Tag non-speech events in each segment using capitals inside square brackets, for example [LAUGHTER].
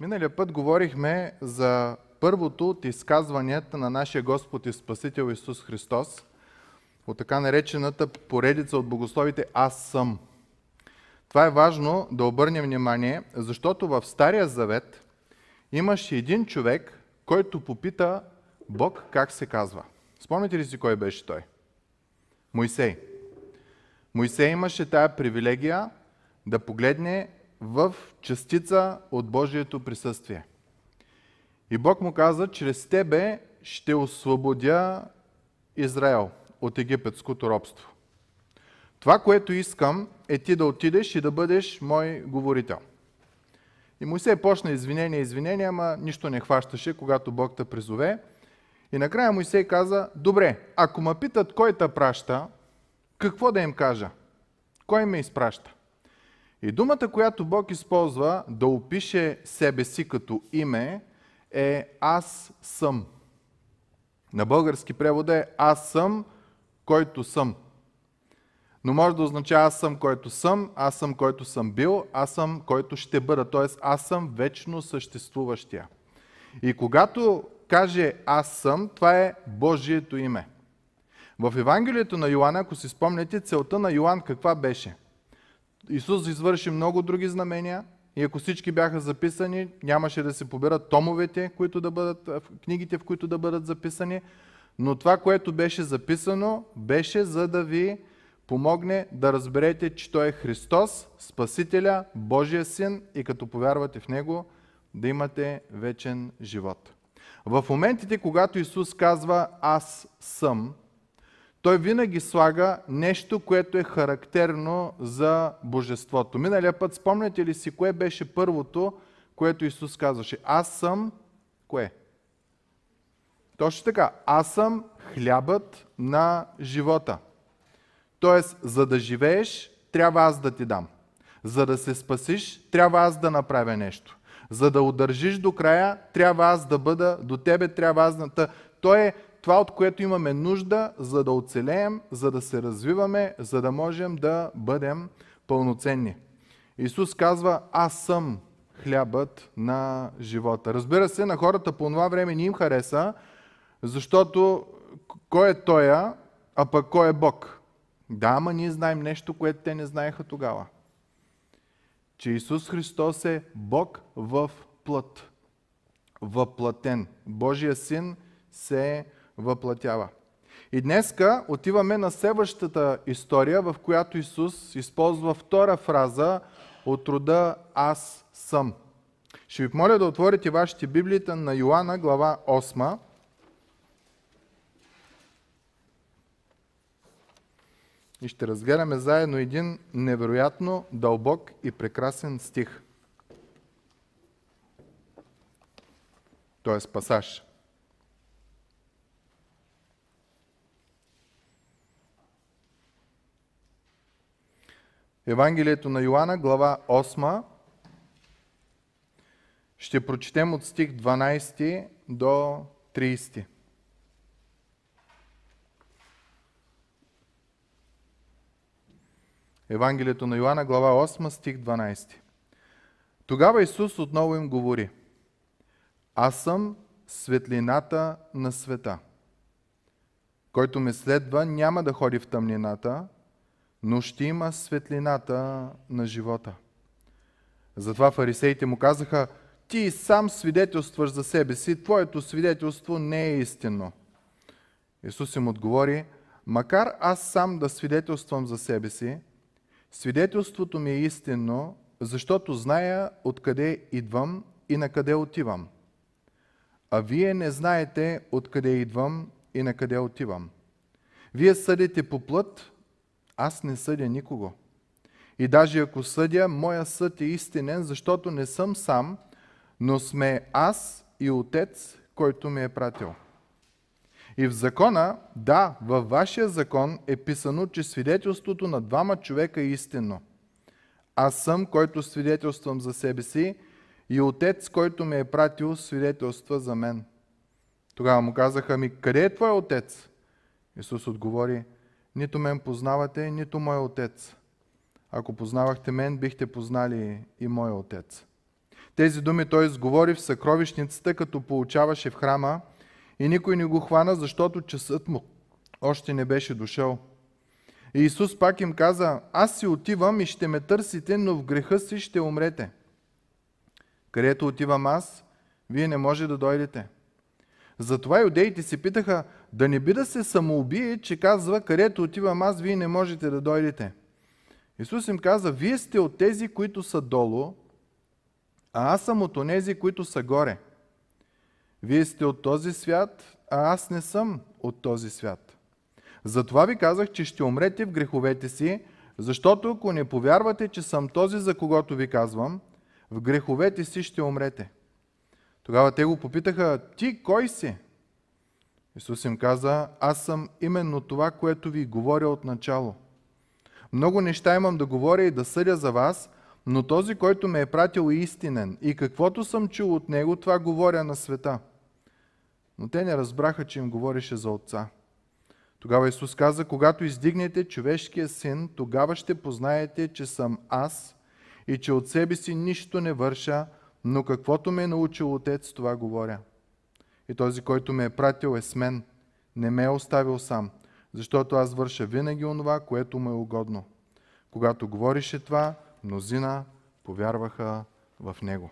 Миналия път говорихме за първото от изказванията на нашия Господ и Спасител Исус Христос от така наречената поредица от богословите Аз съм. Това е важно да обърнем внимание, защото в Стария Завет имаше един човек, който попита Бог как се казва. Спомните ли си кой беше той? Моисей. Моисей имаше тая привилегия да погледне в частица от Божието присъствие. И Бог му каза, чрез тебе ще освободя Израел от египетското робство. Това, което искам, е ти да отидеш и да бъдеш мой говорител. И Моисей почна извинения, извинения, ама нищо не хващаше, когато Бог те призове. И накрая Моисей каза, добре, ако ме питат кой те праща, какво да им кажа? Кой ме изпраща? И думата, която Бог използва да опише себе си като име, е аз съм. На български превод е аз съм, който съм. Но може да означава аз съм, който съм, аз съм, който съм бил, аз съм, който ще бъда. Т.е. аз съм вечно съществуващия. И когато каже аз съм, това е Божието име. В Евангелието на Йоанна, ако си спомняте, целта на Йоанн каква беше? Исус извърши много други знамения и ако всички бяха записани, нямаше да се поберат томовете, които да бъдат, книгите, в които да бъдат записани. Но това, което беше записано, беше за да ви помогне да разберете, че Той е Христос, Спасителя, Божия Син и като повярвате в Него, да имате вечен живот. В моментите, когато Исус казва Аз съм, той винаги слага нещо, което е характерно за божеството. Миналия път спомняте ли си кое беше първото, което Исус казваше? Аз съм кое? Точно така. Аз съм хлябът на живота. Тоест, за да живееш, трябва аз да ти дам. За да се спасиш, трябва аз да направя нещо. За да удържиш до края, трябва аз да бъда, до тебе трябва аз да... Той е това, от което имаме нужда, за да оцелеем, за да се развиваме, за да можем да бъдем пълноценни. Исус казва, аз съм хлябът на живота. Разбира се, на хората по това време не им хареса, защото кой е Тоя, а пък кой е Бог? Да, ама ние знаем нещо, което те не знаеха тогава. Че Исус Христос е Бог в плът. Въплатен. Божия син се е въплатява. И днеска отиваме на следващата история, в която Исус използва втора фраза от рода Аз съм. Ще ви помоля да отворите вашите библията на Йоанна, глава 8. И ще разгледаме заедно един невероятно дълбок и прекрасен стих. Тоест пасаж. Евангелието на Йоанна, глава 8. Ще прочетем от стих 12 до 30. Евангелието на Йоанна, глава 8, стих 12. Тогава Исус отново им говори. Аз съм светлината на света. Който ме следва, няма да ходи в тъмнината, но ще има светлината на живота. Затова фарисеите му казаха, ти сам свидетелстваш за себе си, твоето свидетелство не е истинно. Исус им отговори, макар аз сам да свидетелствам за себе си, свидетелството ми е истинно, защото зная откъде идвам и на къде отивам. А вие не знаете откъде идвам и на къде отивам. Вие съдите по плът, аз не съдя никого. И даже ако съдя, моя съд е истинен, защото не съм сам, но сме аз и Отец, който ме е пратил. И в закона, да, във вашия закон е писано, че свидетелството на двама човека е истинно. Аз съм, който свидетелствам за себе си, и Отец, който ме е пратил, свидетелства за мен. Тогава му казаха ми, къде е твой Отец? Исус отговори, нито мен познавате, нито мой отец. Ако познавахте мен, бихте познали и мой отец. Тези думи той изговори в съкровищницата, като получаваше в храма и никой не го хвана, защото часът му още не беше дошъл. И Исус пак им каза, аз си отивам и ще ме търсите, но в греха си ще умрете. Където отивам аз, вие не може да дойдете. Затова юдеите си питаха, да не би да се самоубие, че казва, където отивам аз, вие не можете да дойдете. Исус им каза, вие сте от тези, които са долу, а аз съм от онези, които са горе. Вие сте от този свят, а аз не съм от този свят. Затова ви казах, че ще умрете в греховете си, защото ако не повярвате, че съм този, за когото ви казвам, в греховете си ще умрете. Тогава те го попитаха, ти кой си? Исус им каза, аз съм именно това, което ви говоря от начало. Много неща имам да говоря и да съдя за вас, но този, който ме е пратил е истинен и каквото съм чул от него, това говоря на света. Но те не разбраха, че им говореше за Отца. Тогава Исус каза, когато издигнете човешкия син, тогава ще познаете, че съм аз и че от себе си нищо не върша, но каквото ме е научил Отец, това говоря. И този, който ме е пратил е с мен, не ме е оставил сам, защото аз върша винаги онова, което му е угодно. Когато говорише това, мнозина повярваха в него.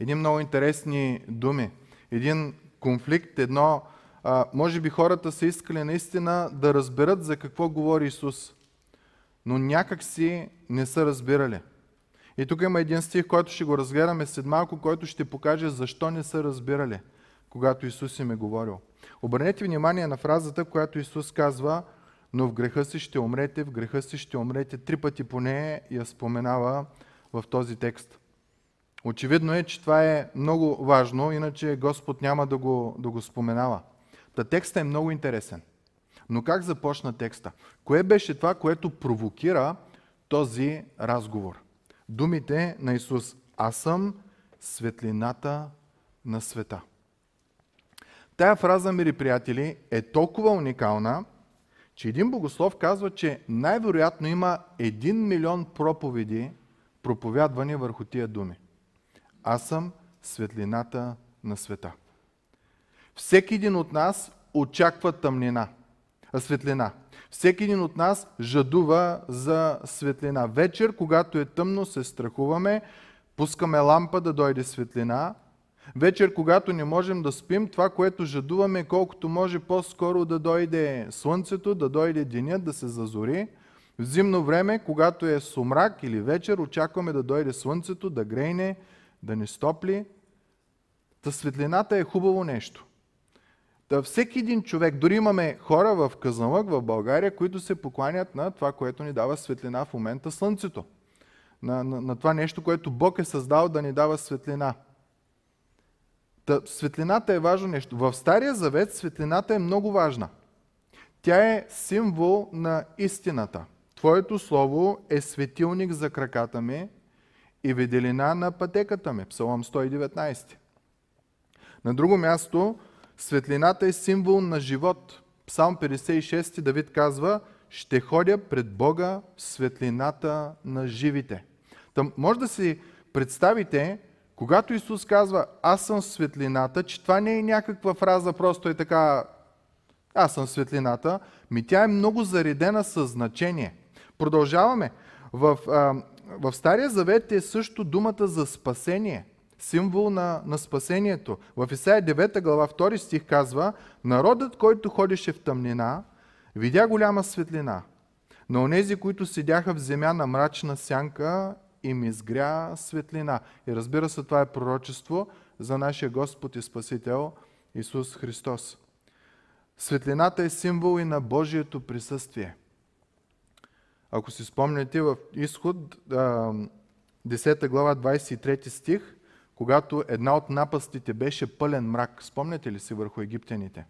Едни много интересни думи. Един конфликт, едно... А, може би хората са искали наистина да разберат за какво говори Исус, но някак си не са разбирали. И тук има един стих, който ще го разгледаме след малко, който ще покаже защо не са разбирали, когато Исус им е говорил. Обърнете внимание на фразата, която Исус казва, но в греха си ще умрете, в греха си ще умрете. Три пъти поне я споменава в този текст. Очевидно е, че това е много важно, иначе Господ няма да го, да го споменава. Та текстът е много интересен. Но как започна текста? Кое беше това, което провокира този разговор? Думите на Исус. Аз съм светлината на света. Тая фраза, мири приятели, е толкова уникална, че един богослов казва, че най-вероятно има един милион проповеди, проповядвани върху тия думи. Аз съм светлината на света. Всеки един от нас очаква тъмнина, а светлина. Всеки един от нас жадува за светлина. Вечер, когато е тъмно, се страхуваме, пускаме лампа да дойде светлина. Вечер, когато не можем да спим, това, което жадуваме, колкото може по-скоро да дойде слънцето, да дойде денят, да се зазори. В зимно време, когато е сумрак или вечер, очакваме да дойде слънцето, да грейне, да не стопли. Та светлината е хубаво нещо. Та всеки един човек, дори имаме хора в Казанлък, в България, които се покланят на това, което ни дава светлина в момента Слънцето. На, на, на това нещо, което Бог е създал да ни дава светлина. Та, светлината е важно нещо. В Стария Завет светлината е много важна. Тя е символ на истината. Твоето слово е светилник за краката ми и виделина на пътеката ми. Псалом 119. На друго място, Светлината е символ на живот. Псалм 56 Давид казва, ще ходя пред Бога в светлината на живите. Там може да си представите, когато Исус казва, аз съм светлината, че това не е някаква фраза, просто е така, аз съм светлината, ми тя е много заредена със значение. Продължаваме. В, а, в Стария Завет е също думата за спасение – символ на, на спасението. В Исаия 9 глава 2 стих казва, народът, който ходеше в тъмнина, видя голяма светлина. На онези, които седяха в земя на мрачна сянка, им изгря светлина. И разбира се, това е пророчество за нашия Господ и Спасител Исус Христос. Светлината е символ и на Божието присъствие. Ако си спомняте в изход 10 глава 23 стих, когато една от напастите беше пълен мрак. Спомняте ли си върху египтяните?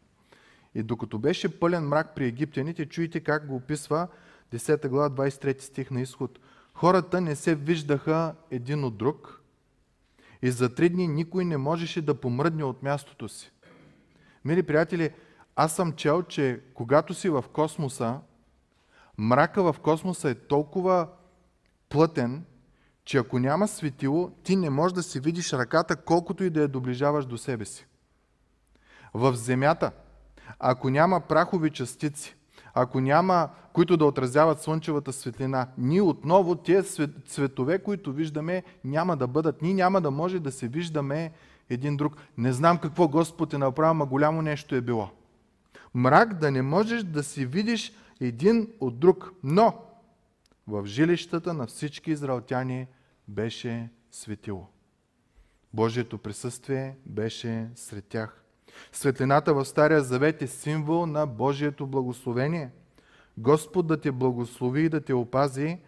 И докато беше пълен мрак при египтяните, чуйте как го описва 10 глава 23 стих на изход. Хората не се виждаха един от друг и за три дни никой не можеше да помръдне от мястото си. Мили приятели, аз съм чел, че когато си в космоса, мрака в космоса е толкова плътен, че ако няма светило, ти не можеш да си видиш ръката, колкото и да я доближаваш до себе си. В земята, ако няма прахови частици, ако няма, които да отразяват слънчевата светлина, ние отново тези цветове, които виждаме, няма да бъдат. Ние няма да може да се виждаме един друг. Не знам какво Господ е направил, ма голямо нещо е било. Мрак да не можеш да си видиш един от друг. Но в жилищата на всички израелтяни беше светило. Божието присъствие беше сред тях. Светлината в Стария Завет е символ на Божието благословение. Господ да те благослови и да те опази,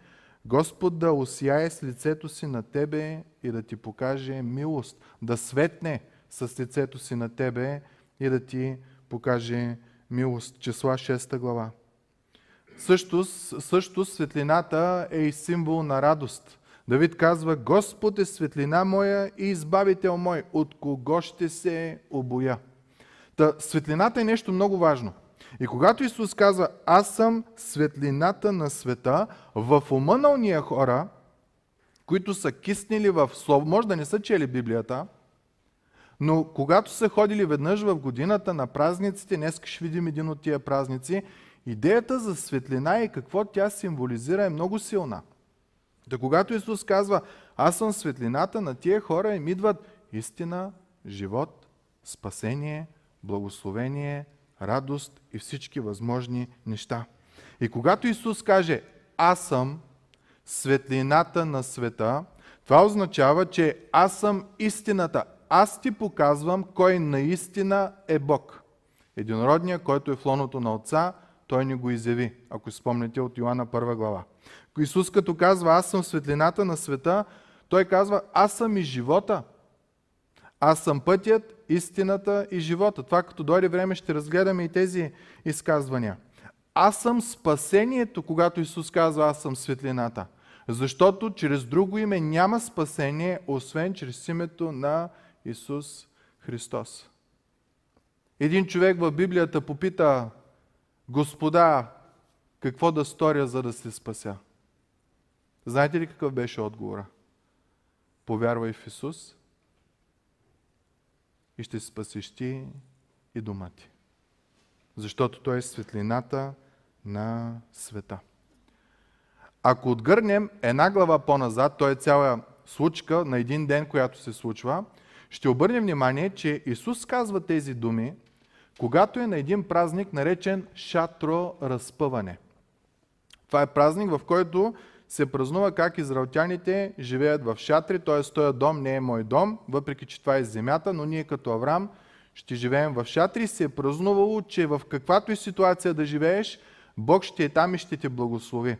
Господ да осияе с лицето си на тебе и да ти покаже милост, да светне с лицето си на тебе и да ти покаже милост. Числа 6 глава. Също, също светлината е и символ на радост. Давид казва, Господ е светлина моя и избавител мой, от кого ще се обоя. Та, светлината е нещо много важно. И когато Исус казва, аз съм светлината на света, в ума на уния хора, които са киснили в Слово, може да не са чели Библията, но когато са ходили веднъж в годината на празниците, днес ще видим един от тия празници, идеята за светлина и какво тя символизира е много силна. Да когато Исус казва, аз съм светлината на тия хора, им идват истина, живот, спасение, благословение, радост и всички възможни неща. И когато Исус каже, аз съм светлината на света, това означава, че аз съм истината. Аз ти показвам кой наистина е Бог. Единородният, който е в лоното на Отца, той ни го изяви, ако спомните от Йоанна 1 глава. Исус като казва, аз съм светлината на света, той казва, аз съм и живота. Аз съм пътят, истината и живота. Това като дойде време ще разгледаме и тези изказвания. Аз съм спасението, когато Исус казва, аз съм светлината. Защото чрез друго име няма спасение, освен чрез името на Исус Христос. Един човек в Библията попита, Господа, какво да сторя, за да се спася? Знаете ли какъв беше отговора? Повярвай в Исус и ще спасиш ти и дома ти. Защото Той е светлината на света. Ако отгърнем една глава по-назад, то е цяла случка на един ден, която се случва, ще обърнем внимание, че Исус казва тези думи, когато е на един празник, наречен шатро разпъване. Това е празник, в който се празнува как израелтяните живеят в шатри, т.е. този дом не е мой дом, въпреки че това е земята, но ние като Авраам ще живеем в шатри. Се е празнувало, че в каквато и ситуация да живееш, Бог ще е там и ще те благослови.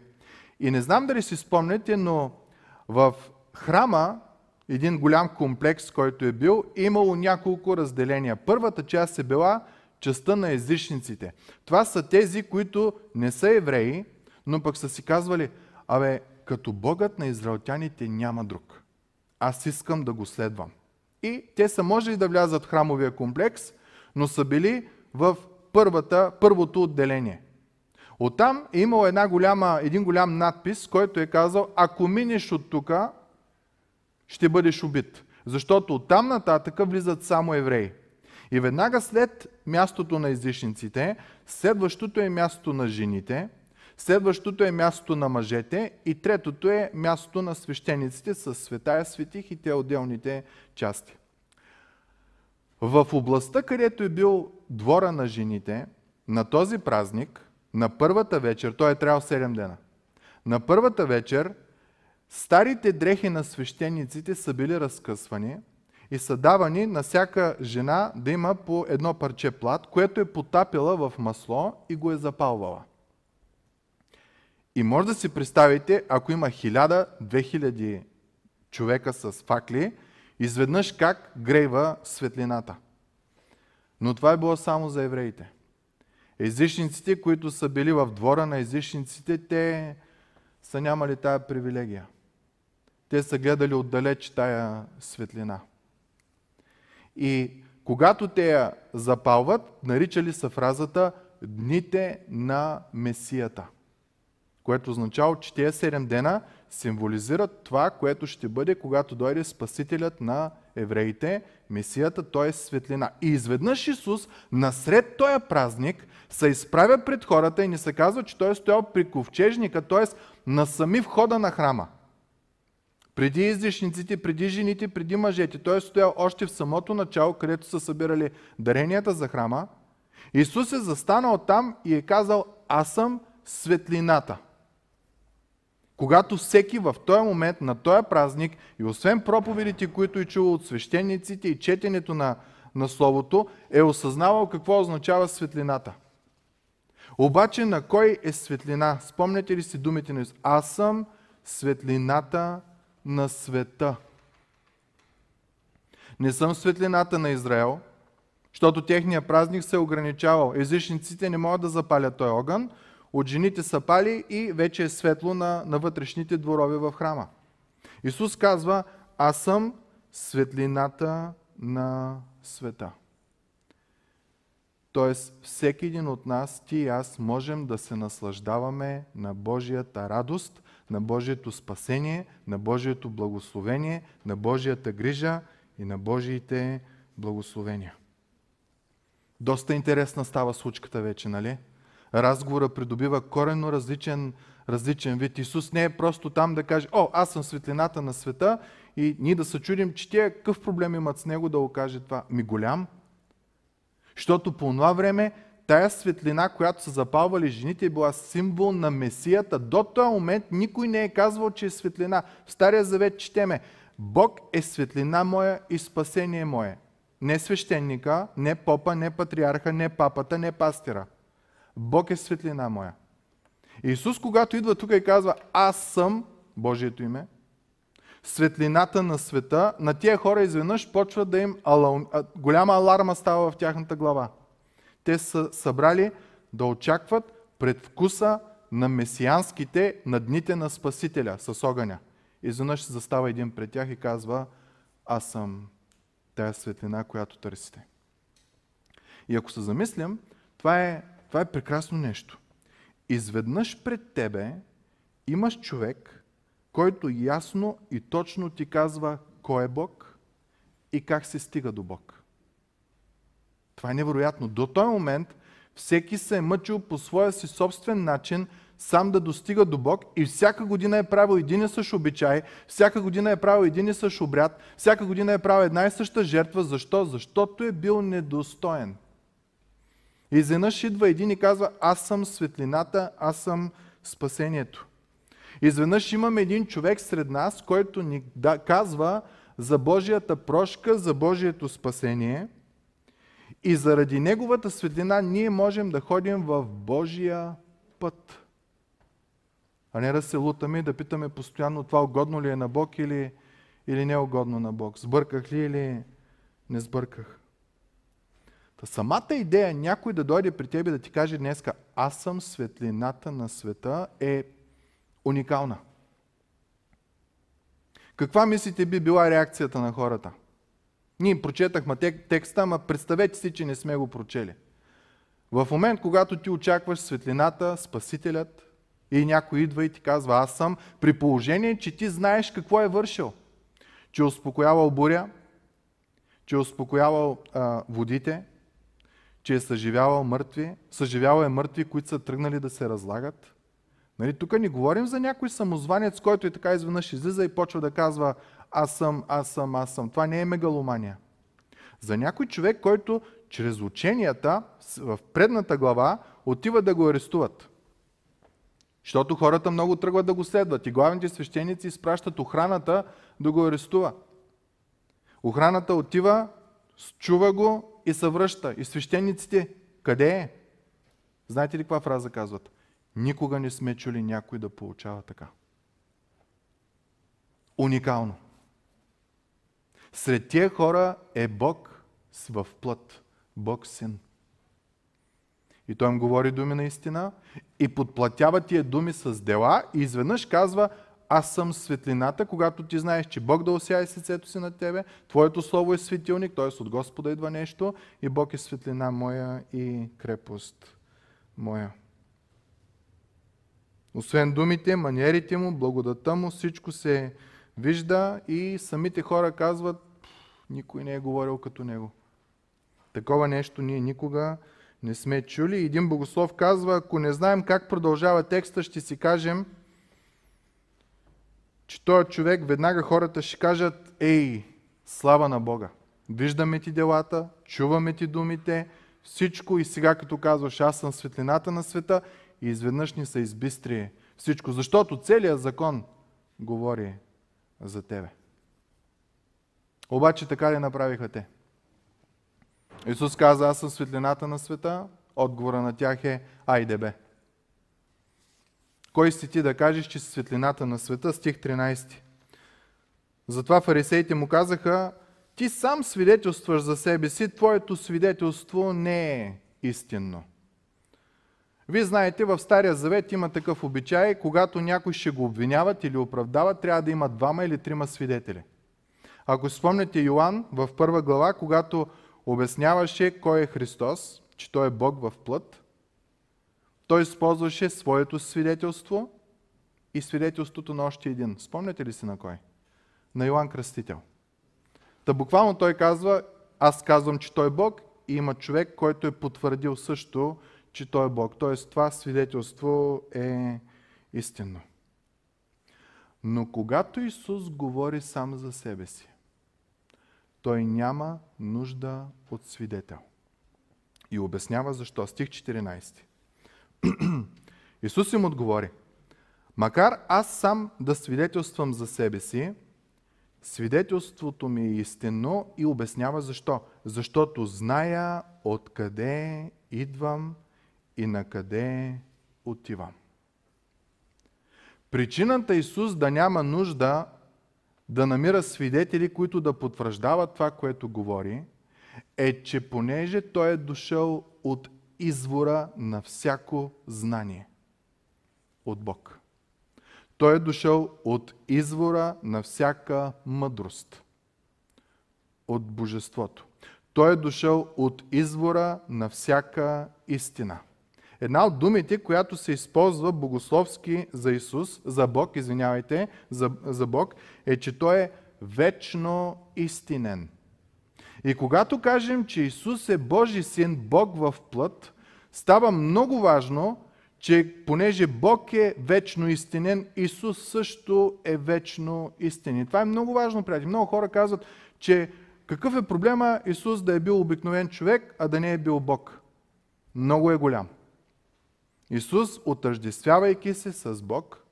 И не знам дали си спомняте, но в храма, един голям комплекс, който е бил, имало няколко разделения. Първата част е била частта на езичниците. Това са тези, които не са евреи, но пък са си казвали, Абе, като Богът на израелтяните няма друг. Аз искам да го следвам. И те са можели да влязат в храмовия комплекс, но са били в първата, първото отделение. Оттам е имал една голяма, един голям надпис, който е казал, ако минеш от тук, ще бъдеш убит. Защото оттам нататък влизат само евреи. И веднага след мястото на излишниците, следващото е мястото на жените – Следващото е мястото на мъжете и третото е мястото на свещениците с светая светих и те отделните части. В областта, където е бил двора на жените, на този празник, на първата вечер, той е трябвал 7 дена, на първата вечер старите дрехи на свещениците са били разкъсвани и са давани на всяка жена да има по едно парче плат, което е потапила в масло и го е запалвала. И може да си представите, ако има 1000-2000 човека с факли, изведнъж как грейва светлината. Но това е било само за евреите. Езичниците, които са били в двора на езичниците, те са нямали тая привилегия. Те са гледали отдалеч тая светлина. И когато те я запалват, наричали са фразата дните на Месията – което означава, че тези 7 дена символизират това, което ще бъде, когато дойде Спасителят на евреите, Месията, т.е. светлина. И изведнъж Исус, насред този празник, се изправя пред хората и ни се казва, че той е стоял при ковчежника, т.е. на сами входа на храма. Преди излишниците, преди жените, преди мъжете. Той е стоял още в самото начало, където са събирали даренията за храма. Исус е застанал там и е казал, аз съм светлината. Когато всеки в този момент, на този празник, и освен проповедите, които е чувал от свещениците и четенето на, на Словото, е осъзнавал какво означава светлината. Обаче на кой е светлина? Спомняте ли си думите на Исус? Аз съм светлината на света. Не съм светлината на Израел, защото техния празник се е ограничавал. Езичниците не могат да запалят този огън, от жените са пали и вече е светло на, на вътрешните дворове в храма. Исус казва, аз съм светлината на света. Тоест, всеки един от нас, ти и аз, можем да се наслаждаваме на Божията радост, на Божието спасение, на Божието благословение, на Божията грижа и на Божиите благословения. Доста интересна става случката вече, нали? Разговора придобива коренно различен, различен вид. Исус не е просто там да каже, о, аз съм светлината на света и ние да се чудим, че тия какъв проблем имат с него да го каже това. Ми голям. Защото по това време тая светлина, която са запалвали жените, е била символ на Месията. До този момент никой не е казвал, че е светлина. В Стария Завет четеме, Бог е светлина моя и спасение мое. Не свещеника, не попа, не патриарха, не папата, не пастира. Бог е светлина моя. Исус, когато идва тук и казва, аз съм, Божието име, светлината на света, на тия хора изведнъж почва да им ала... голяма аларма става в тяхната глава. Те са събрали да очакват пред вкуса на месианските на дните на Спасителя с огъня. Изведнъж застава един пред тях и казва, аз съм тая светлина, която търсите. И ако се замислям, това е, това е прекрасно нещо. Изведнъж пред тебе имаш човек, който ясно и точно ти казва кой е Бог и как се стига до Бог. Това е невероятно. До този момент всеки се е мъчил по своя си собствен начин сам да достига до Бог и всяка година е правил един и същ обичай, всяка година е правил един и същ обряд, всяка година е правил една и съща жертва. Защо? Защото е бил недостоен. И изведнъж идва един и казва, аз съм светлината, аз съм спасението. Изведнъж имаме един човек сред нас, който ни казва за Божията прошка, за Божието спасение. И заради Неговата светлина ние можем да ходим в Божия път. А не да се лутаме и да питаме постоянно това угодно ли е на Бог или, или не е угодно на Бог. Сбърках ли или не сбърках. Та самата идея някой да дойде при тебе да ти каже днеска аз съм светлината на света е уникална. Каква мислите би била реакцията на хората? Ние прочетахме текста, ама представете си, че не сме го прочели. В момент, когато ти очакваш светлината, Спасителят, и някой идва и ти казва, аз съм, при положение, че ти знаеш какво е вършил. Че е успокоявал буря, че е успокоявал а, водите, че е съживявал мъртви, съживявал е мъртви, които са тръгнали да се разлагат. Нали, тук не говорим за някой самозванец, който и така изведнъж излиза и почва да казва аз съм, аз съм, аз съм. Това не е мегаломания. За някой човек, който чрез ученията в предната глава отива да го арестуват. Защото хората много тръгват да го следват и главните свещеници изпращат охраната да го арестува. Охраната отива, чува го и се връща. И свещениците, къде е? Знаете ли каква фраза казват? Никога не сме чули някой да получава така. Уникално. Сред тия хора е Бог в плът. Бог син. И той им говори думи на истина и подплатява тия думи с дела и изведнъж казва, аз съм светлината, когато ти знаеш, че Бог да осяе сърцето си на тебе, Твоето слово е светилник, т.е. от Господа идва нещо и Бог е светлина моя и крепост моя. Освен думите, маниерите му, благодата му, всичко се вижда и самите хора казват, никой не е говорил като него. Такова нещо ние никога не сме чули. Един богослов казва, ако не знаем как продължава текста, ще си кажем, че този човек, веднага хората ще кажат, ей, слава на Бога. Виждаме ти делата, чуваме ти думите, всичко и сега като казваш, аз съм светлината на света и изведнъж ни се избистрие всичко, защото целият закон говори за тебе. Обаче така ли направиха те? Исус каза, аз съм светлината на света. Отговора на тях е, айде бе. Кой си ти да кажеш, че си светлината на света? Стих 13. Затова фарисеите му казаха, ти сам свидетелстваш за себе си, твоето свидетелство не е истинно. Вие знаете, в Стария Завет има такъв обичай, когато някой ще го обвиняват или оправдават, трябва да има двама или трима свидетели. Ако спомняте Йоанн в първа глава, когато обясняваше кой е Христос, че Той е Бог в плът, той използваше своето свидетелство и свидетелството на още един. Спомняте ли си на кой? На Йоанн Кръстител. Та буквално той казва, аз казвам, че той е Бог и има човек, който е потвърдил също, че той е Бог. Тоест това свидетелство е истинно. Но когато Исус говори сам за себе си, той няма нужда от свидетел. И обяснява защо. Стих 14. [CLEARS THROAT] Исус им отговори, макар аз сам да свидетелствам за себе си, свидетелството ми е истинно и обяснява защо. Защото зная откъде идвам и на къде отивам. Причината Исус да няма нужда да намира свидетели, които да потвърждават това, което говори, е, че понеже Той е дошъл от извора на всяко знание от Бог. Той е дошъл от извора на всяка мъдрост от Божеството. Той е дошъл от извора на всяка истина. Една от думите, която се използва богословски за Исус, за Бог, извинявайте, за, за Бог, е, че Той е вечно истинен. И когато кажем, че Исус е Божи син, Бог в плът, става много важно, че понеже Бог е вечно истинен, Исус също е вечно истинен. Това е много важно, приятели. Много хора казват, че какъв е проблема Исус да е бил обикновен човек, а да не е бил Бог? Много е голям. Исус, отъждествявайки се с Бог,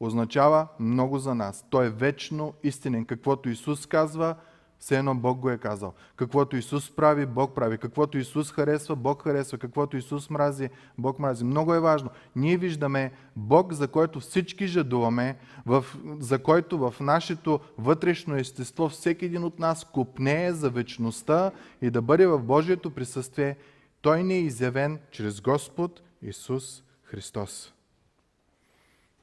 означава много за нас. Той е вечно истинен. Каквото Исус казва, все едно Бог го е казал. Каквото Исус прави, Бог прави. Каквото Исус харесва, Бог харесва. Каквото Исус мрази, Бог мрази. Много е важно. Ние виждаме Бог, за който всички жадуваме, в, за който в нашето вътрешно естество всеки един от нас купнее за вечността и да бъде в Божието присъствие той ни е изявен чрез Господ Исус Христос.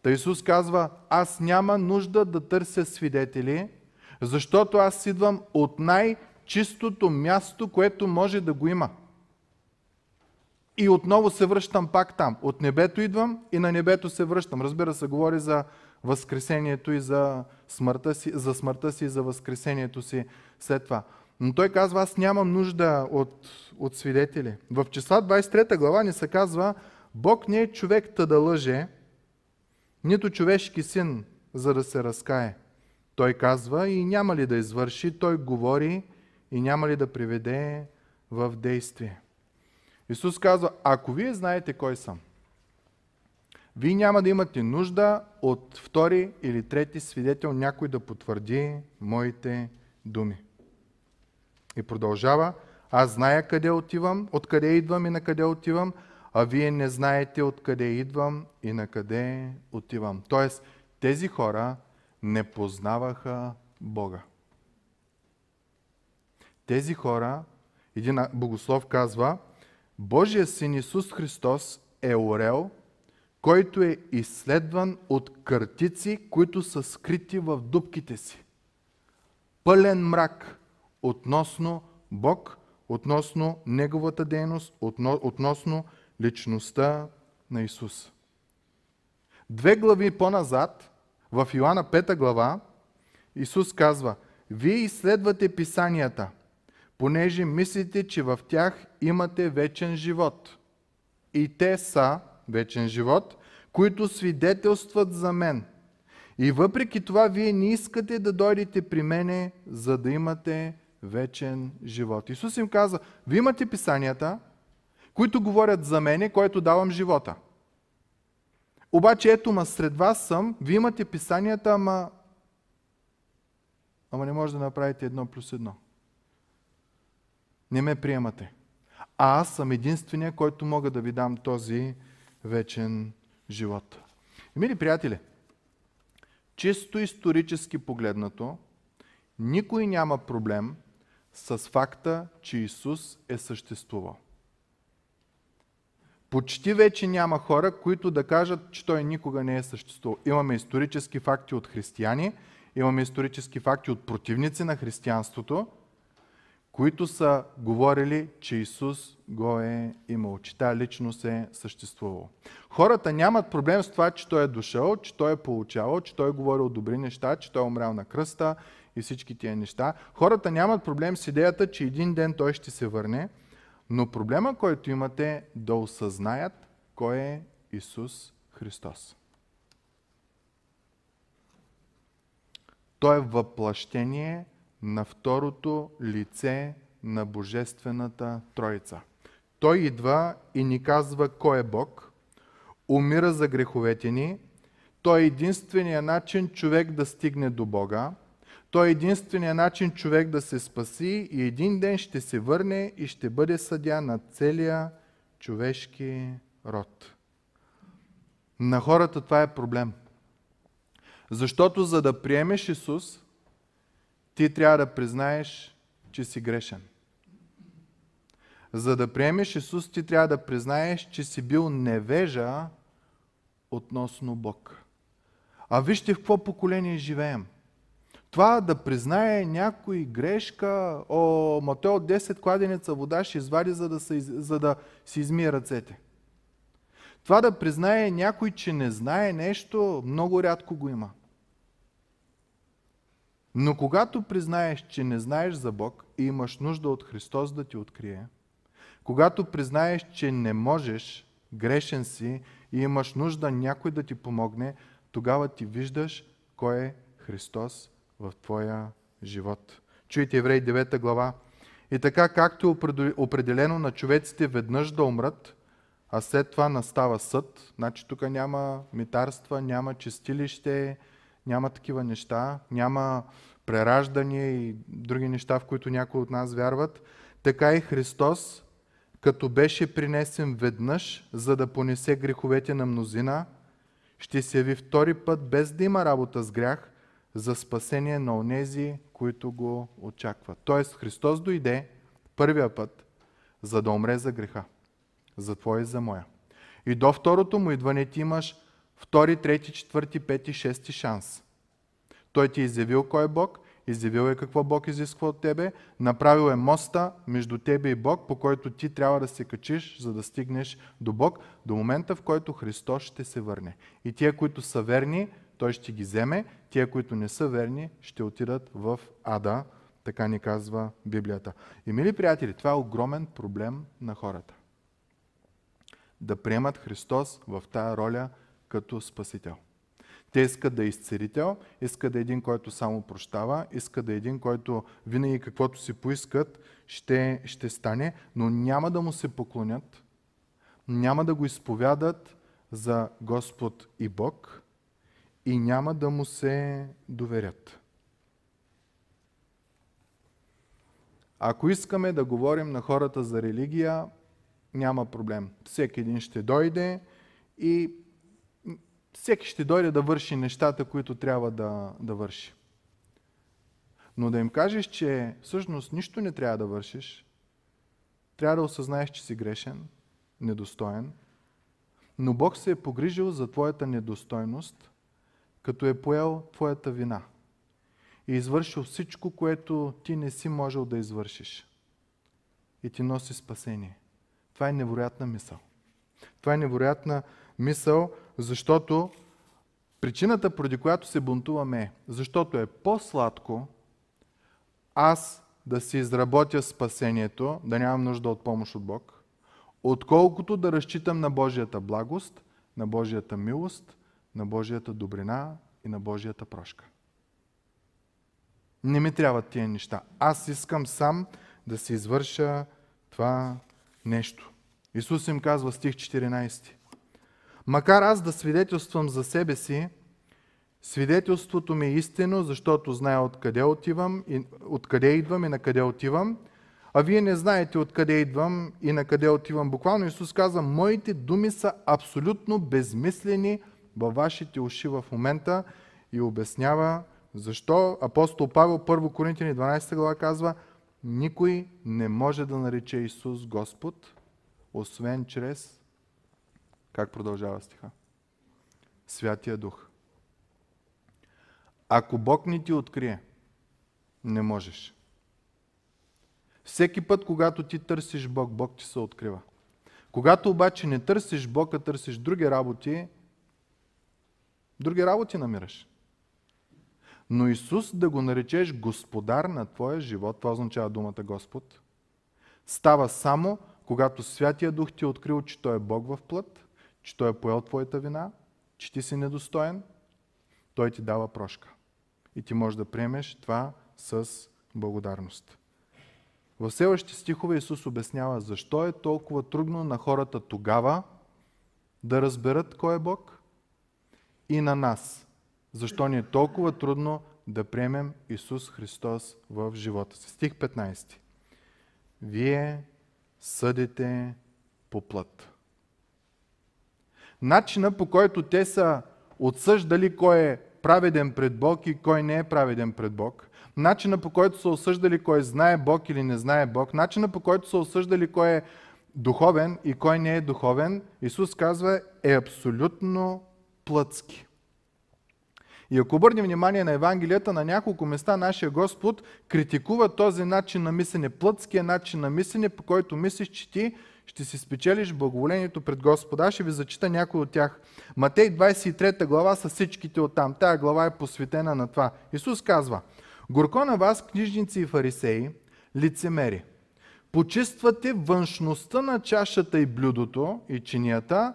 Та Исус казва, аз няма нужда да търся свидетели, защото аз идвам от най-чистото място, което може да го има. И отново се връщам пак там. От небето идвам и на небето се връщам. Разбира се, говори за възкресението и за смъртта си, за смъртта си и за възкресението си след това. Но той казва, аз нямам нужда от, от свидетели. В числа 23 глава ни се казва, Бог не е човек та да лъже, нито човешки син, за да се разкае. Той казва и няма ли да извърши, той говори и няма ли да приведе в действие. Исус казва, ако вие знаете кой съм, вие няма да имате нужда от втори или трети свидетел някой да потвърди моите думи. И продължава, аз зная къде отивам, откъде идвам и на къде отивам, а вие не знаете откъде идвам и на къде отивам. Тоест, тези хора не познаваха Бога. Тези хора, един богослов казва, Божия син Исус Христос е орел, който е изследван от картици, които са скрити в дубките си. Пълен мрак, относно Бог, относно Неговата дейност, относно личността на Исус. Две глави по-назад, в Йоанна 5 глава, Исус казва, Вие изследвате писанията, понеже мислите, че в тях имате вечен живот. И те са вечен живот, които свидетелстват за мен. И въпреки това, вие не искате да дойдете при мене, за да имате вечен живот. Исус им каза, вие имате писанията, които говорят за мене, което давам живота. Обаче ето ма сред вас съм, вие имате писанията, ама, ама не може да направите едно плюс едно. Не ме приемате. А аз съм единствения, който мога да ви дам този вечен живот. И, мили приятели, чисто исторически погледнато, никой няма проблем с факта, че Исус е съществувал. Почти вече няма хора, които да кажат, че Той никога не е съществувал. Имаме исторически факти от християни, имаме исторически факти от противници на християнството, които са говорили, че Исус го е имал, че тази личност е съществувал. Хората нямат проблем с това, че Той е дошъл, че Той е получавал, че Той е говорил добри неща, че Той е умрял на кръста и всички тия неща. Хората нямат проблем с идеята, че един ден Той ще се върне, но проблема, който имате е да осъзнаят кой е Исус Христос. Той е въплъщение на второто лице на Божествената Троица. Той идва и ни казва кой е Бог, умира за греховете ни, той е единствения начин човек да стигне до Бога, той е единствения начин човек да се спаси и един ден ще се върне и ще бъде съдя на целия човешки род. На хората това е проблем. Защото за да приемеш Исус, ти трябва да признаеш, че си грешен. За да приемеш Исус, ти трябва да признаеш, че си бил невежа относно Бог. А вижте в какво поколение живеем. Това да признае някой грешка, о, ма той от 10 кладенеца вода ще извади, за да, се, за да си измие ръцете. Това да признае някой, че не знае нещо, много рядко го има. Но когато признаеш, че не знаеш за Бог и имаш нужда от Христос да ти открие, когато признаеш, че не можеш, грешен си и имаш нужда някой да ти помогне, тогава ти виждаш кой е Христос в твоя живот. Чуйте Еврей 9 глава. И така, както е определено на човеците веднъж да умрат, а след това настава съд, значи тук няма митарства, няма чистилище, няма такива неща, няма прераждане и други неща, в които някои от нас вярват, така и Христос, като беше принесен веднъж, за да понесе греховете на мнозина, ще се яви втори път, без да има работа с грях, за спасение на онези, които го очакват. Тоест Христос дойде първия път, за да умре за греха. За твоя и за моя. И до второто му идване ти имаш втори, трети, четвърти, пети, шести шанс. Той ти е изявил кой е Бог, изявил е какво Бог изисква от тебе, направил е моста между тебе и Бог, по който ти трябва да се качиш, за да стигнеш до Бог, до момента в който Христос ще се върне. И тия, които са верни, той ще ги вземе, тия, които не са верни, ще отидат в ада, така ни казва Библията. И, мили приятели, това е огромен проблем на хората. Да приемат Христос в тая роля като Спасител. Те искат да е изцелител, искат да е един, който само прощава, искат да е един, който винаги каквото си поискат, ще, ще стане, но няма да му се поклонят, няма да го изповядат за Господ и Бог и няма да му се доверят. Ако искаме да говорим на хората за религия, няма проблем. Всеки един ще дойде и всеки ще дойде да върши нещата, които трябва да, да върши. Но да им кажеш, че всъщност нищо не трябва да вършиш, трябва да осъзнаеш, че си грешен, недостоен, но Бог се е погрижил за твоята недостойност, като е поел твоята вина и извършил всичко, което ти не си можел да извършиш. И ти носи спасение. Това е невероятна мисъл. Това е невероятна мисъл, защото Причината, поради която се бунтуваме е, защото е по-сладко аз да си изработя спасението, да нямам нужда от помощ от Бог, отколкото да разчитам на Божията благост, на Божията милост, на Божията добрина и на Божията прошка. Не ми трябват тия неща. Аз искам сам да си извърша това нещо. Исус им казва стих 14. Макар аз да свидетелствам за себе си, свидетелството ми е истинно, защото зная откъде отивам, и, откъде идвам и на къде отивам, а вие не знаете откъде идвам и на къде отивам. Буквално Исус казва, моите думи са абсолютно безмислени във вашите уши в момента и обяснява защо апостол Павел 1 Коринтини 12 глава казва, никой не може да нарече Исус Господ, освен чрез как продължава стиха? Святия Дух. Ако Бог ни ти открие, не можеш. Всеки път, когато ти търсиш Бог, Бог ти се открива. Когато обаче не търсиш Бог, а търсиш други работи, други работи намираш. Но Исус да го наречеш Господар на твоя живот, това означава думата Господ, става само когато Святия Дух ти е открил, че Той е Бог в плът че Той е поел твоята вина, че ти си недостоен, Той ти дава прошка. И ти можеш да приемеш това с благодарност. В следващите стихове Исус обяснява защо е толкова трудно на хората тогава да разберат кой е Бог и на нас. Защо ни е толкова трудно да приемем Исус Христос в живота си. Стих 15. Вие съдите по плът начина по който те са отсъждали кой е праведен пред Бог и кой не е праведен пред Бог, начина по който са осъждали кой знае Бог или не знае Бог, начина по който са осъждали кой е духовен и кой не е духовен, Исус казва е абсолютно плътски. И ако обърнем внимание на Евангелията, на няколко места нашия Господ критикува този начин на мислене, плътския начин на мислене, по който мислиш, че ти ще си спечелиш благоволението пред Господа. Ще ви зачита някой от тях. Матей 23 глава са всичките от там. Тая глава е посветена на това. Исус казва, Горко на вас, книжници и фарисеи, лицемери, почиствате външността на чашата и блюдото и чинията,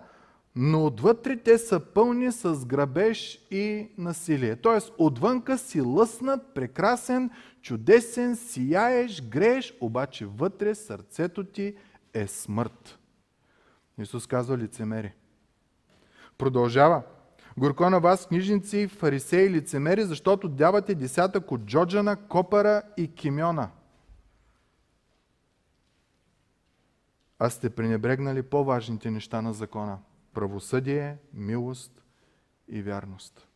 но отвътре те са пълни с грабеж и насилие. Тоест, отвънка си лъснат, прекрасен, чудесен, сияеш, грееш, обаче вътре сърцето ти е смърт. Исус казва лицемери. Продължава. Горко на вас, книжници, фарисеи, лицемери, защото давате десятък от джоджана, копара и кимиона. А сте пренебрегнали по-важните неща на закона. Правосъдие, милост и вярност.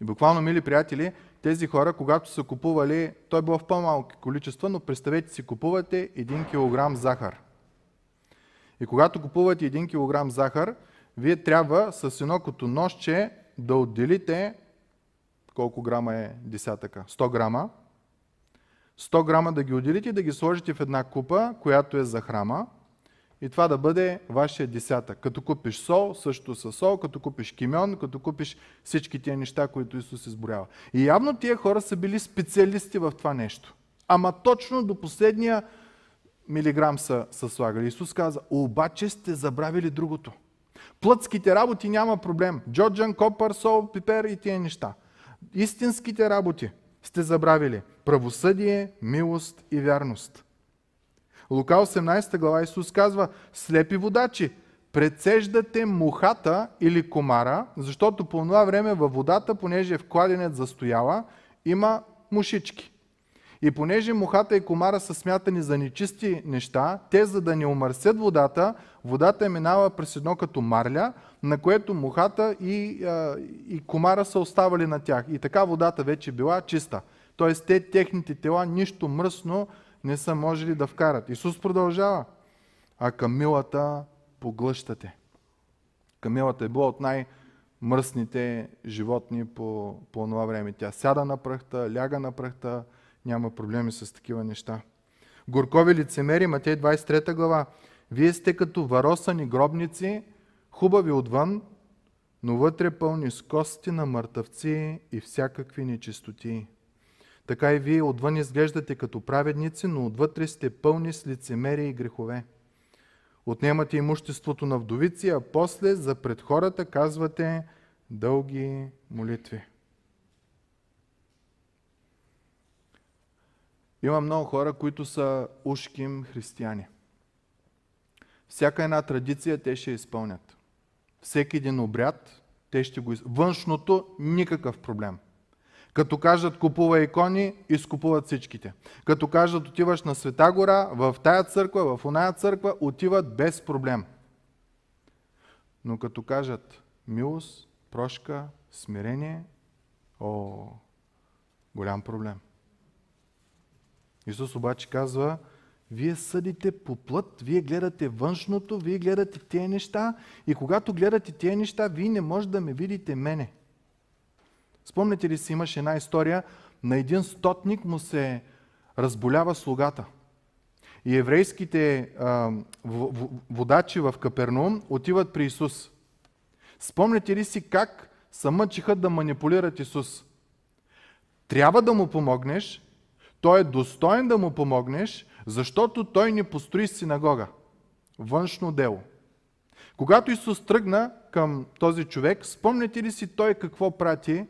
И буквално, мили приятели, тези хора, когато са купували, той бил в по-малки количества, но представете си, купувате 1 кг захар. И когато купувате 1 кг захар, вие трябва с едно като нощче да отделите колко грама е десятъка? 100 грама. 100 грама да ги отделите и да ги сложите в една купа, която е за храма и това да бъде вашия десятък. Като купиш сол, също с сол, като купиш кимион, като купиш всички тия неща, които Исус изборява. И явно тия хора са били специалисти в това нещо. Ама точно до последния милиграм са, са слагали. Исус каза, обаче сте забравили другото. Плътските работи няма проблем. Джоджан, копър, сол, пипер и тия неща. Истинските работи сте забравили. Правосъдие, милост и вярност. Лука 18 глава Исус казва, слепи водачи, прецеждате мухата или комара, защото по това време във водата, понеже е в застояла, има мушички. И понеже мухата и комара са смятани за нечисти неща, те за да не умърсят водата, водата е минала през едно като марля, на което мухата и, и комара са оставали на тях. И така водата вече била чиста. Тоест те, техните тела, нищо мръсно не са можели да вкарат. Исус продължава. А камилата поглъщате. Камилата е била от най-мръсните животни по, по това време. Тя сяда на пръхта, ляга на пръхта, няма проблеми с такива неща. Горкови лицемери, Матей 23 глава. Вие сте като варосани гробници, хубави отвън, но вътре пълни с кости на мъртъвци и всякакви нечистоти. Така и вие отвън изглеждате като праведници, но отвътре сте пълни с лицемерие и грехове. Отнемате имуществото на вдовици, а после за пред хората казвате дълги молитви. Има много хора, които са ушким християни. Всяка една традиция те ще изпълнят. Всеки един обряд, те ще го изпълнят. Външното, никакъв проблем. Като кажат купува икони, изкупуват всичките. Като кажат отиваш на Света гора, в тая църква, в оная църква, отиват без проблем. Но като кажат милост, прошка, смирение, о, голям проблем. Исус обаче казва, вие съдите по плът, вие гледате външното, вие гледате тези неща и когато гледате тези неща, вие не можете да ме видите мене. Спомняте ли си, имаше една история, на един стотник му се разболява слугата. И еврейските а, водачи в Капернум отиват при Исус. Спомняте ли си как са мъчиха да манипулират Исус? Трябва да му помогнеш, той е достоен да му помогнеш, защото той ни построи синагога. Външно дело. Когато Исус тръгна към този човек, спомняте ли си той какво прати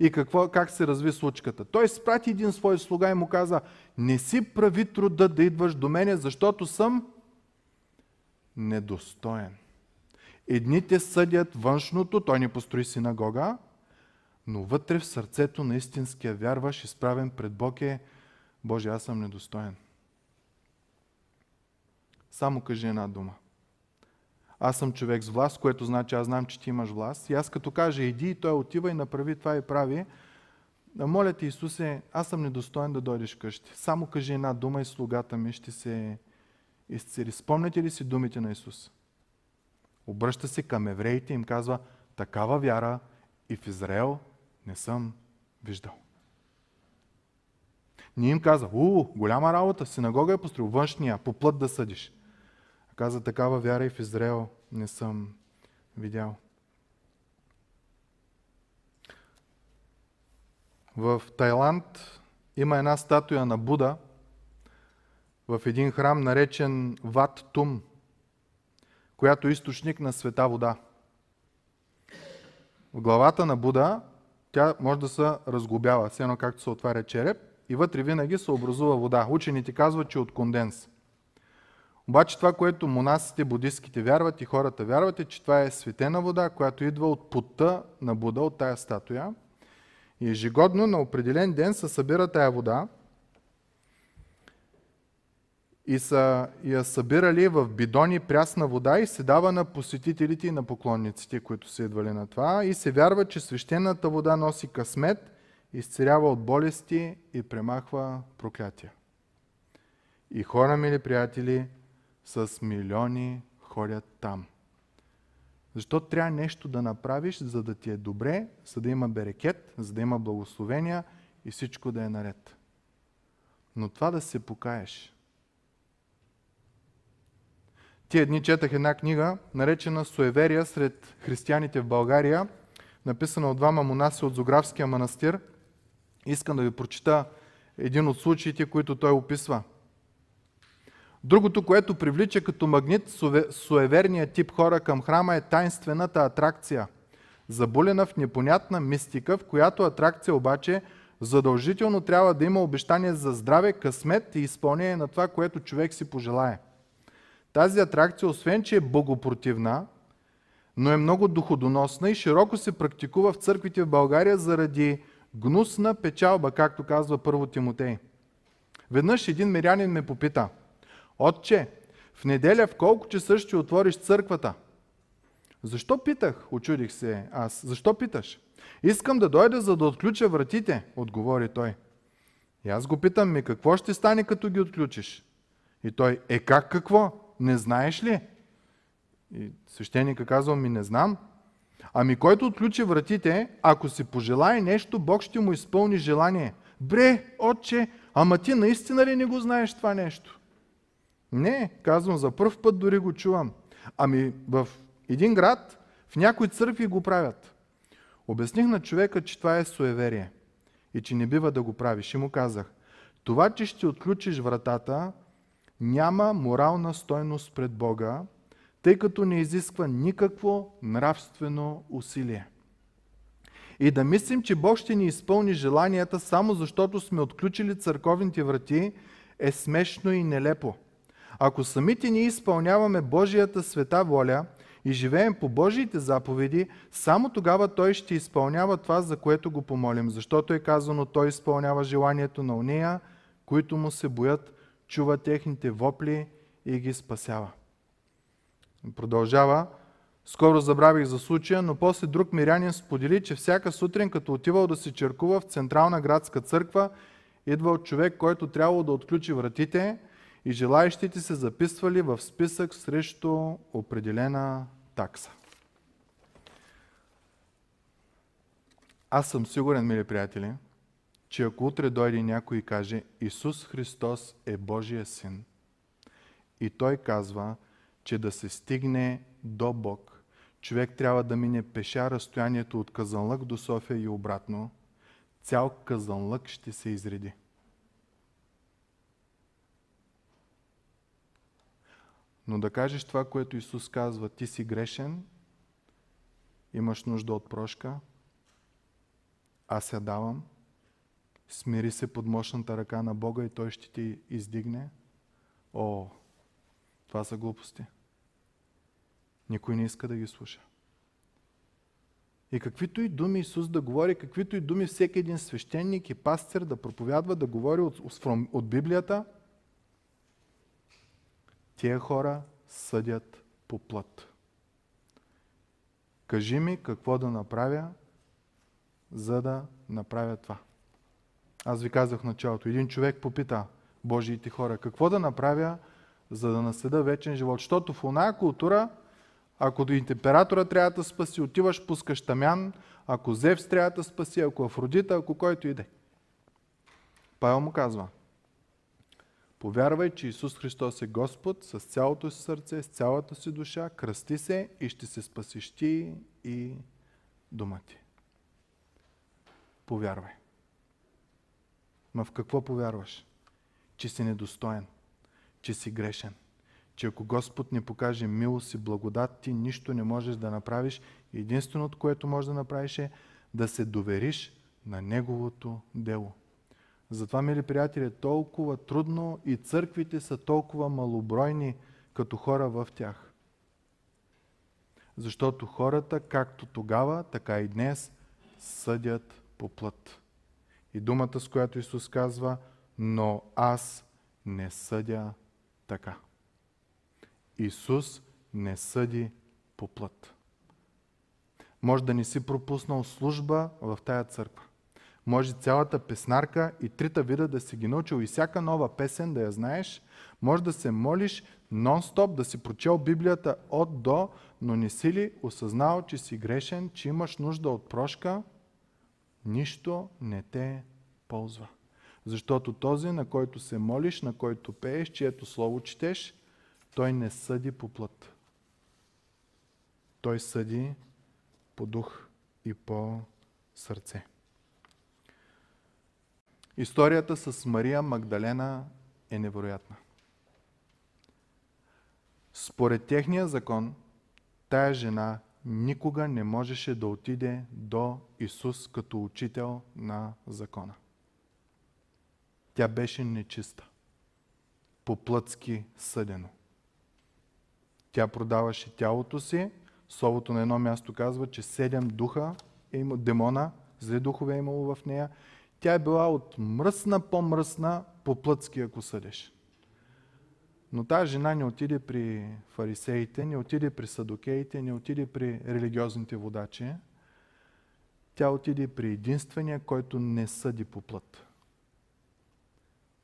и какво, как се разви случката? Той спрати един свой слуга и му каза, не си прави труда да идваш до мене, защото съм недостоен. Едните съдят външното, той ни построи синагога, но вътре в сърцето на истинския вярваш, изправен пред Бог е, Боже, аз съм недостоен. Само кажи една дума. Аз съм човек с власт, което значи аз знам, че ти имаш власт. И аз като кажа, иди, той отива и направи това и прави. Моля ти, Исусе, аз съм недостоен да дойдеш къщи. Само кажи една дума и слугата ми ще се изцели. Спомняте ли си думите на Исус? Обръща се към евреите и им казва, такава вяра и в Израел не съм виждал. Не им каза, у, голяма работа, синагога е построил, външния, по плът да съдиш. Каза, такава вяра и в Израел не съм видял. В Тайланд има една статуя на Буда в един храм, наречен Ват Тум, която е източник на света вода. В главата на Буда тя може да се разглобява, все едно както се отваря череп, и вътре винаги се образува вода. Учените казват, че от конденс. Обаче това, което монасите, будистските вярват и хората вярват е, че това е светена вода, която идва от пута на Буда, от тая статуя. И ежегодно на определен ден се събира тая вода и са я събирали в бидони прясна вода и се дава на посетителите и на поклонниците, които са идвали на това. И се вярва, че свещената вода носи късмет, изцерява от болести и премахва проклятия. И хора, мили приятели, с милиони ходят там. Защо трябва нещо да направиш, за да ти е добре, за да има берекет, за да има благословения и всичко да е наред. Но това да се покаеш. Тия дни четах една книга, наречена Суеверия сред християните в България, написана от двама монаси от Зографския манастир. Искам да ви прочита един от случаите, които той описва – Другото, което привлича като магнит суеверния тип хора към храма е тайнствената атракция. Забулена в непонятна мистика, в която атракция обаче задължително трябва да има обещание за здраве, късмет и изпълнение на това, което човек си пожелае. Тази атракция, освен че е богопротивна, но е много доходоносна и широко се практикува в църквите в България заради гнусна печалба, както казва първо Тимотей. Веднъж един мирянин ме попита – Отче, в неделя в колко часа ще отвориш църквата? Защо питах? Очудих се аз. Защо питаш? Искам да дойда, за да отключа вратите, отговори той. И аз го питам, ми какво ще стане, като ги отключиш? И той, е как какво? Не знаеш ли? И свещеника казва, ми не знам. Ами който отключи вратите, ако си пожелае нещо, Бог ще му изпълни желание. Бре, отче, ама ти наистина ли не го знаеш това нещо? Не, казвам, за първ път дори го чувам. Ами в един град В някои църкви го правят. Обясних на човека, че това е суеверие и че не бива да го правиш. И му казах, това, че ще отключиш вратата, няма морална стойност пред Бога, тъй като не изисква никакво нравствено усилие. И да мислим, че Бог ще ни изпълни желанията само защото сме отключили църковните врати, е смешно и нелепо. Ако самите ние изпълняваме Божията света воля и живеем по Божиите заповеди, само тогава Той ще изпълнява това, за което го помолим. Защото е казано, Той изпълнява желанието на уния, които му се боят, чува техните вопли и ги спасява. Продължава. Скоро забравих за случая, но после друг мирянин сподели, че всяка сутрин, като отивал да се черкува в Централна градска църква, идвал човек, който трябвало да отключи вратите и желаящите се записвали в списък срещу определена такса. Аз съм сигурен, мили приятели, че ако утре дойде някой и каже Исус Христос е Божия син и той казва, че да се стигне до Бог, човек трябва да мине пеша разстоянието от Казанлък до София и обратно, цял Казанлък ще се изреди. Но да кажеш това, което Исус казва, ти си грешен, имаш нужда от прошка, аз я давам, смири се под мощната ръка на Бога и Той ще ти издигне. О, това са глупости. Никой не иска да ги слуша. И каквито и думи Исус да говори, каквито и думи всеки един свещеник и пастир да проповядва, да говори от, от Библията, тия хора съдят по плът. Кажи ми какво да направя, за да направя това. Аз ви казах в началото. Един човек попита Божиите хора, какво да направя, за да наследа вечен живот. Защото в оная култура, ако до императора трябва да спаси, отиваш, пускаш тамян, ако Зевс трябва да спаси, ако Афродита, ако който иде. Павел му казва, повярвай, че Исус Христос е Господ с цялото си сърце, с цялата си душа, кръсти се и ще се спасиш ти и дома ти. Повярвай. Ма в какво повярваш? Че си недостоен, че си грешен, че ако Господ не покаже милост и благодат, ти нищо не можеш да направиш. Единственото, което можеш да направиш е да се довериш на Неговото дело. Затова, мили приятели, е толкова трудно и църквите са толкова малобройни като хора в тях. Защото хората, както тогава, така и днес, съдят по плът. И думата, с която Исус казва, но аз не съдя така. Исус не съди по плът. Може да не си пропуснал служба в тая църква. Може цялата песнарка и трите вида да си ги научил и всяка нова песен да я знаеш. Може да се молиш нон-стоп, да си прочел Библията от до, но не си ли осъзнал, че си грешен, че имаш нужда от прошка – нищо не те ползва. Защото този, на който се молиш, на който пееш, чието слово четеш, той не съди по плът. Той съди по дух и по сърце. Историята с Мария Магдалена е невероятна. Според техния закон, тая жена никога не можеше да отиде до Исус като учител на закона. Тя беше нечиста, по-плътски съдено. Тя продаваше тялото си. Словото на едно място казва, че седем духа е демона, зле духове е имало в нея. Тя е била от мръсна по-мръсна по-плътски, ако съдеш. Но тази жена не отиде при фарисеите, не отиде при садокеите, не отиде при религиозните водачи. Тя отиде при единствения, който не съди по плът.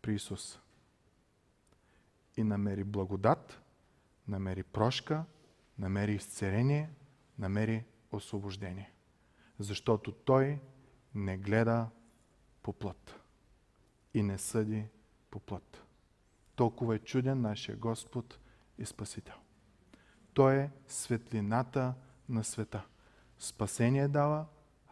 При Исус. И намери благодат, намери прошка, намери изцерение, намери освобождение. Защото Той не гледа по плът и не съди по плът. Толкова е чуден нашия Господ и Спасител. Той е светлината на света. Спасение дава,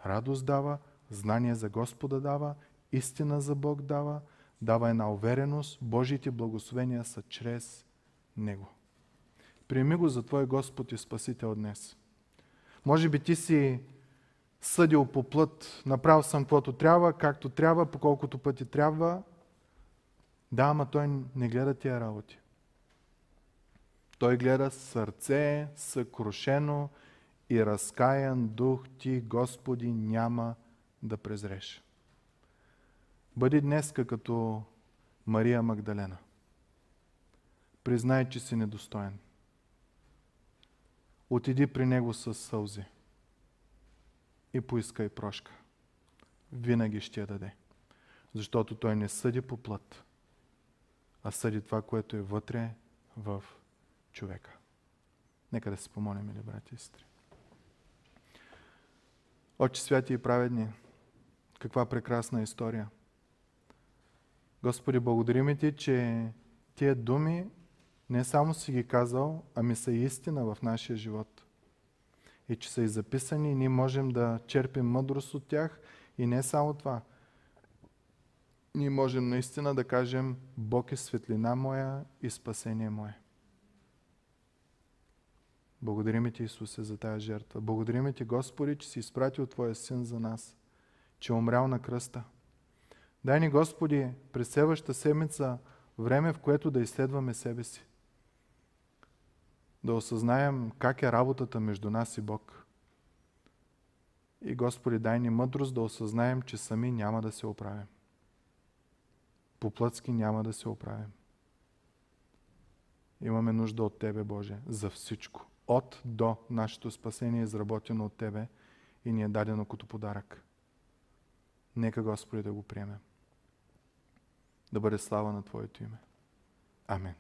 радост дава, знание за Господа дава, истина за Бог дава, дава една увереност, Божиите благословения са чрез Него. Приеми го за Твой Господ и Спасител днес. Може би ти си съдил по плът, направил съм каквото трябва, както трябва, по колкото пъти трябва. Да, ама той не гледа тия работи. Той гледа сърце съкрушено и разкаян дух ти, Господи, няма да презреш. Бъди днеска като Мария Магдалена. Признай, че си недостоен. Отиди при Него с сълзи и поискай прошка. Винаги ще я даде. Защото Той не съди по плът, а съди това, което е вътре в човека. Нека да се помолим, или брати и сестри. Отче святи и праведни, каква прекрасна история. Господи, благодарим Ти, че тия думи не само си ги казал, ами са истина в нашия живот. И че са и записани и ние можем да черпим мъдрост от тях. И не само това. Ние можем наистина да кажем Бог е светлина моя и спасение мое. Благодарим Ти, Исусе, за тази жертва. Благодарим Ти, Господи, че си изпратил Твоя Син за нас, че е умрял на кръста. Дай ни, Господи, през следващата седмица време, в което да изследваме себе си. Да осъзнаем как е работата между нас и Бог. И Господи, дай ни мъдрост да осъзнаем, че сами няма да се оправим. По-плътски няма да се оправим. Имаме нужда от Тебе, Боже, за всичко от до нашето спасение е изработено от Тебе и ни е дадено като подарък. Нека Господи да го приемем. Да бъде слава на Твоето име. Амин.